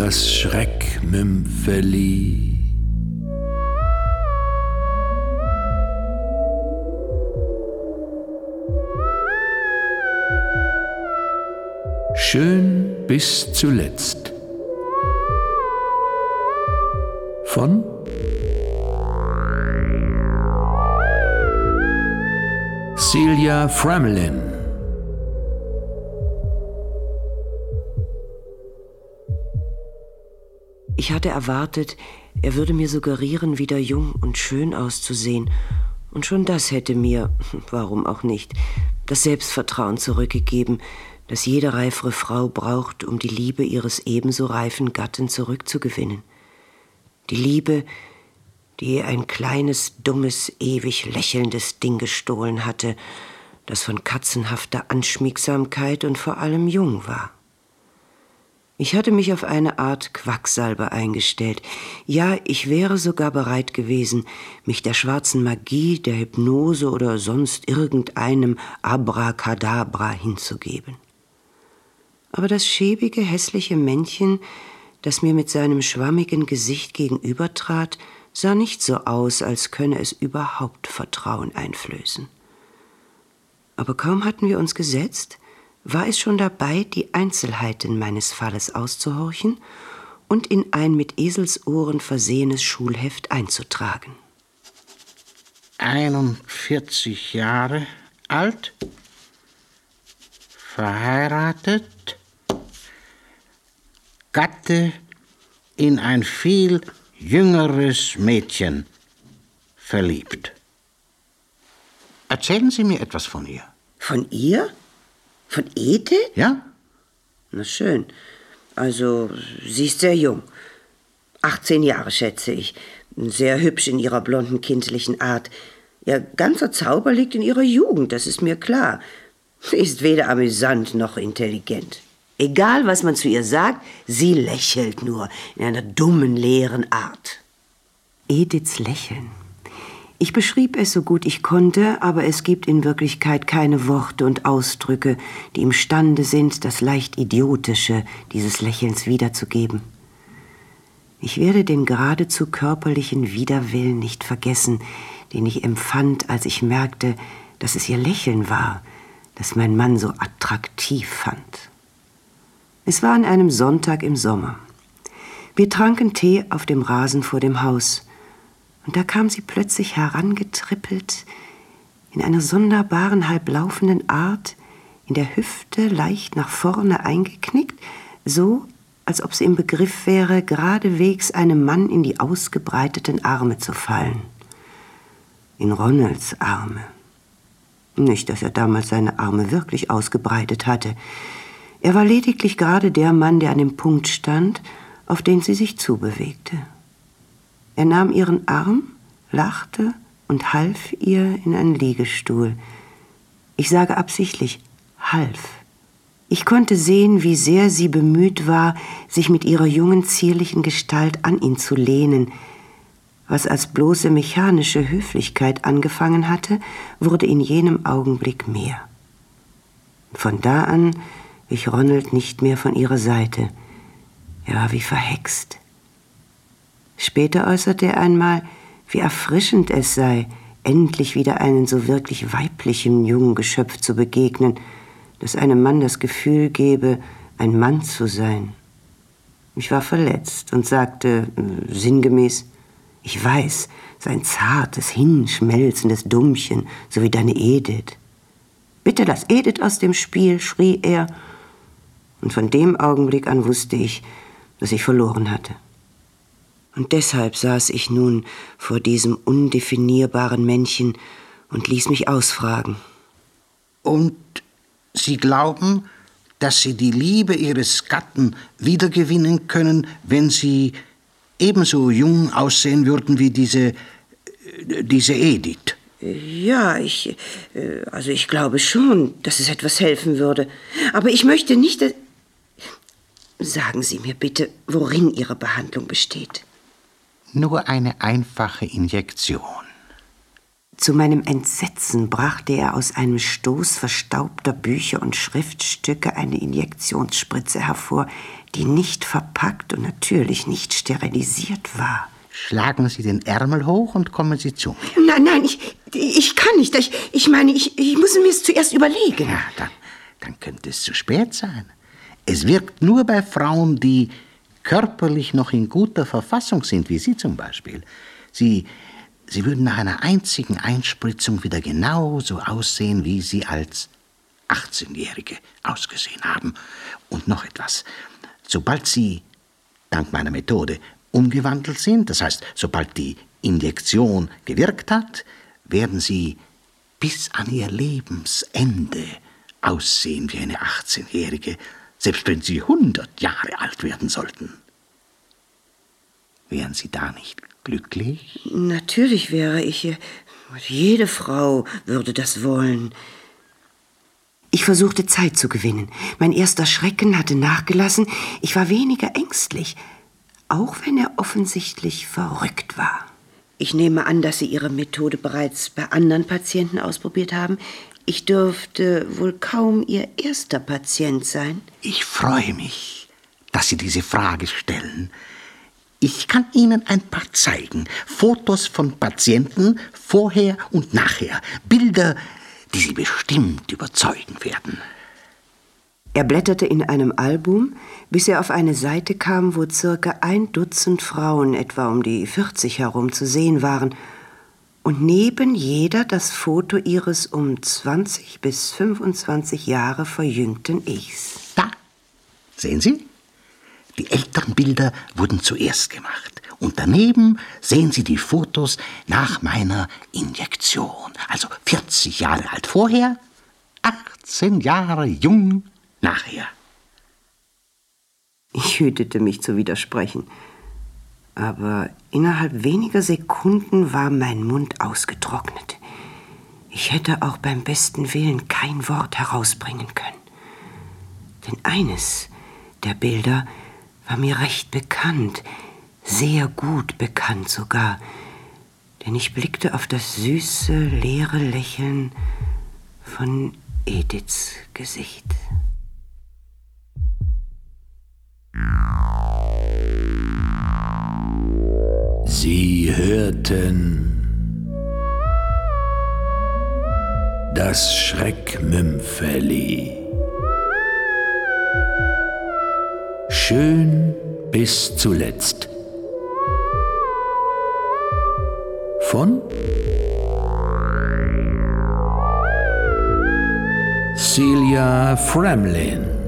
das Schreckmümpfeli. Schön bis zuletzt. Von Celia Framelin. Ich hatte erwartet, er würde mir suggerieren, wieder jung und schön auszusehen. Und schon das hätte mir, warum auch nicht, das Selbstvertrauen zurückgegeben, das jede reifere Frau braucht, um die Liebe ihres ebenso reifen Gatten zurückzugewinnen. Die Liebe, die ein kleines, dummes, ewig lächelndes Ding gestohlen hatte, das von katzenhafter Anschmiegsamkeit und vor allem jung war. Ich hatte mich auf eine Art Quacksalber eingestellt. Ja, ich wäre sogar bereit gewesen, mich der schwarzen Magie, der Hypnose oder sonst irgendeinem Abracadabra hinzugeben. Aber das schäbige, hässliche Männchen, das mir mit seinem schwammigen Gesicht gegenübertrat, sah nicht so aus, als könne es überhaupt Vertrauen einflößen. Aber kaum hatten wir uns gesetzt, war es schon dabei, die Einzelheiten meines Falles auszuhorchen und in ein mit Eselsohren versehenes Schulheft einzutragen. 41 Jahre alt, verheiratet, Gatte in ein viel jüngeres Mädchen verliebt. Erzählen Sie mir etwas von ihr. Von ihr? Von Edith? Ja? Na schön. Also, sie ist sehr jung. 18 Jahre, schätze ich. Sehr hübsch in ihrer blonden, kindlichen Art. Ihr ganzer Zauber liegt in ihrer Jugend, das ist mir klar. Sie ist weder amüsant noch intelligent. Egal, was man zu ihr sagt, sie lächelt nur in einer dummen, leeren Art. Ediths Lächeln. Ich beschrieb es so gut ich konnte, aber es gibt in Wirklichkeit keine Worte und Ausdrücke, die imstande sind, das leicht Idiotische dieses Lächelns wiederzugeben. Ich werde den geradezu körperlichen Widerwillen nicht vergessen, den ich empfand, als ich merkte, dass es ihr Lächeln war, das mein Mann so attraktiv fand. Es war an einem Sonntag im Sommer. Wir tranken Tee auf dem Rasen vor dem Haus. Und da kam sie plötzlich herangetrippelt, in einer sonderbaren, halblaufenden Art, in der Hüfte leicht nach vorne eingeknickt, so als ob sie im Begriff wäre, geradewegs einem Mann in die ausgebreiteten Arme zu fallen. In Ronalds Arme. Nicht, dass er damals seine Arme wirklich ausgebreitet hatte. Er war lediglich gerade der Mann, der an dem Punkt stand, auf den sie sich zubewegte. Er nahm ihren Arm, lachte und half ihr in einen Liegestuhl. Ich sage absichtlich half. Ich konnte sehen, wie sehr sie bemüht war, sich mit ihrer jungen, zierlichen Gestalt an ihn zu lehnen. Was als bloße mechanische Höflichkeit angefangen hatte, wurde in jenem Augenblick mehr. Von da an wich Ronald nicht mehr von ihrer Seite. Er war wie verhext. Später äußerte er einmal, wie erfrischend es sei, endlich wieder einen so wirklich weiblichen jungen Geschöpf zu begegnen, das einem Mann das Gefühl gebe, ein Mann zu sein. Ich war verletzt und sagte äh, sinngemäß, ich weiß, sein zartes, hinschmelzendes Dummchen, so wie deine Edith. Bitte lass Edith aus dem Spiel, schrie er und von dem Augenblick an wusste ich, dass ich verloren hatte. Und deshalb saß ich nun vor diesem undefinierbaren Männchen und ließ mich ausfragen. Und Sie glauben, dass Sie die Liebe Ihres Gatten wiedergewinnen können, wenn Sie ebenso jung aussehen würden wie diese, diese Edith? Ja, ich, äh, also ich glaube schon, dass es etwas helfen würde. Aber ich möchte nicht, dass Sagen Sie mir bitte, worin Ihre Behandlung besteht. Nur eine einfache Injektion. Zu meinem Entsetzen brachte er aus einem Stoß verstaubter Bücher und Schriftstücke eine Injektionsspritze hervor, die nicht verpackt und natürlich nicht sterilisiert war. Schlagen Sie den Ärmel hoch und kommen Sie zu mir. Nein, nein, ich, ich kann nicht. Ich, ich meine, ich, ich muss mir es zuerst überlegen. Ja, dann, dann könnte es zu spät sein. Es wirkt nur bei Frauen, die körperlich noch in guter Verfassung sind, wie Sie zum Beispiel. Sie, Sie würden nach einer einzigen Einspritzung wieder genauso aussehen, wie Sie als 18-Jährige ausgesehen haben. Und noch etwas. Sobald Sie, dank meiner Methode, umgewandelt sind, das heißt, sobald die Injektion gewirkt hat, werden Sie bis an Ihr Lebensende aussehen wie eine 18-Jährige, selbst wenn Sie 100 Jahre alt werden sollten. Wären Sie da nicht glücklich? Natürlich wäre ich. Jede Frau würde das wollen. Ich versuchte Zeit zu gewinnen. Mein erster Schrecken hatte nachgelassen. Ich war weniger ängstlich, auch wenn er offensichtlich verrückt war. Ich nehme an, dass Sie Ihre Methode bereits bei anderen Patienten ausprobiert haben. Ich dürfte wohl kaum Ihr erster Patient sein. Ich freue mich, dass Sie diese Frage stellen. Ich kann Ihnen ein paar zeigen. Fotos von Patienten vorher und nachher. Bilder, die Sie bestimmt überzeugen werden. Er blätterte in einem Album, bis er auf eine Seite kam, wo circa ein Dutzend Frauen etwa um die 40 herum zu sehen waren und neben jeder das Foto ihres um 20 bis 25 Jahre verjüngten Ichs. Da, sehen Sie? Die älteren Bilder wurden zuerst gemacht. Und daneben sehen Sie die Fotos nach meiner Injektion. Also 40 Jahre alt vorher, 18 Jahre jung nachher. Ich hütete mich zu widersprechen. Aber innerhalb weniger Sekunden war mein Mund ausgetrocknet. Ich hätte auch beim besten Willen kein Wort herausbringen können. Denn eines der Bilder war mir recht bekannt, sehr gut bekannt sogar, denn ich blickte auf das süße, leere Lächeln von Ediths Gesicht. Sie hörten das Schreckmümpfeli. Schön bis zuletzt. Von Celia Fremlin.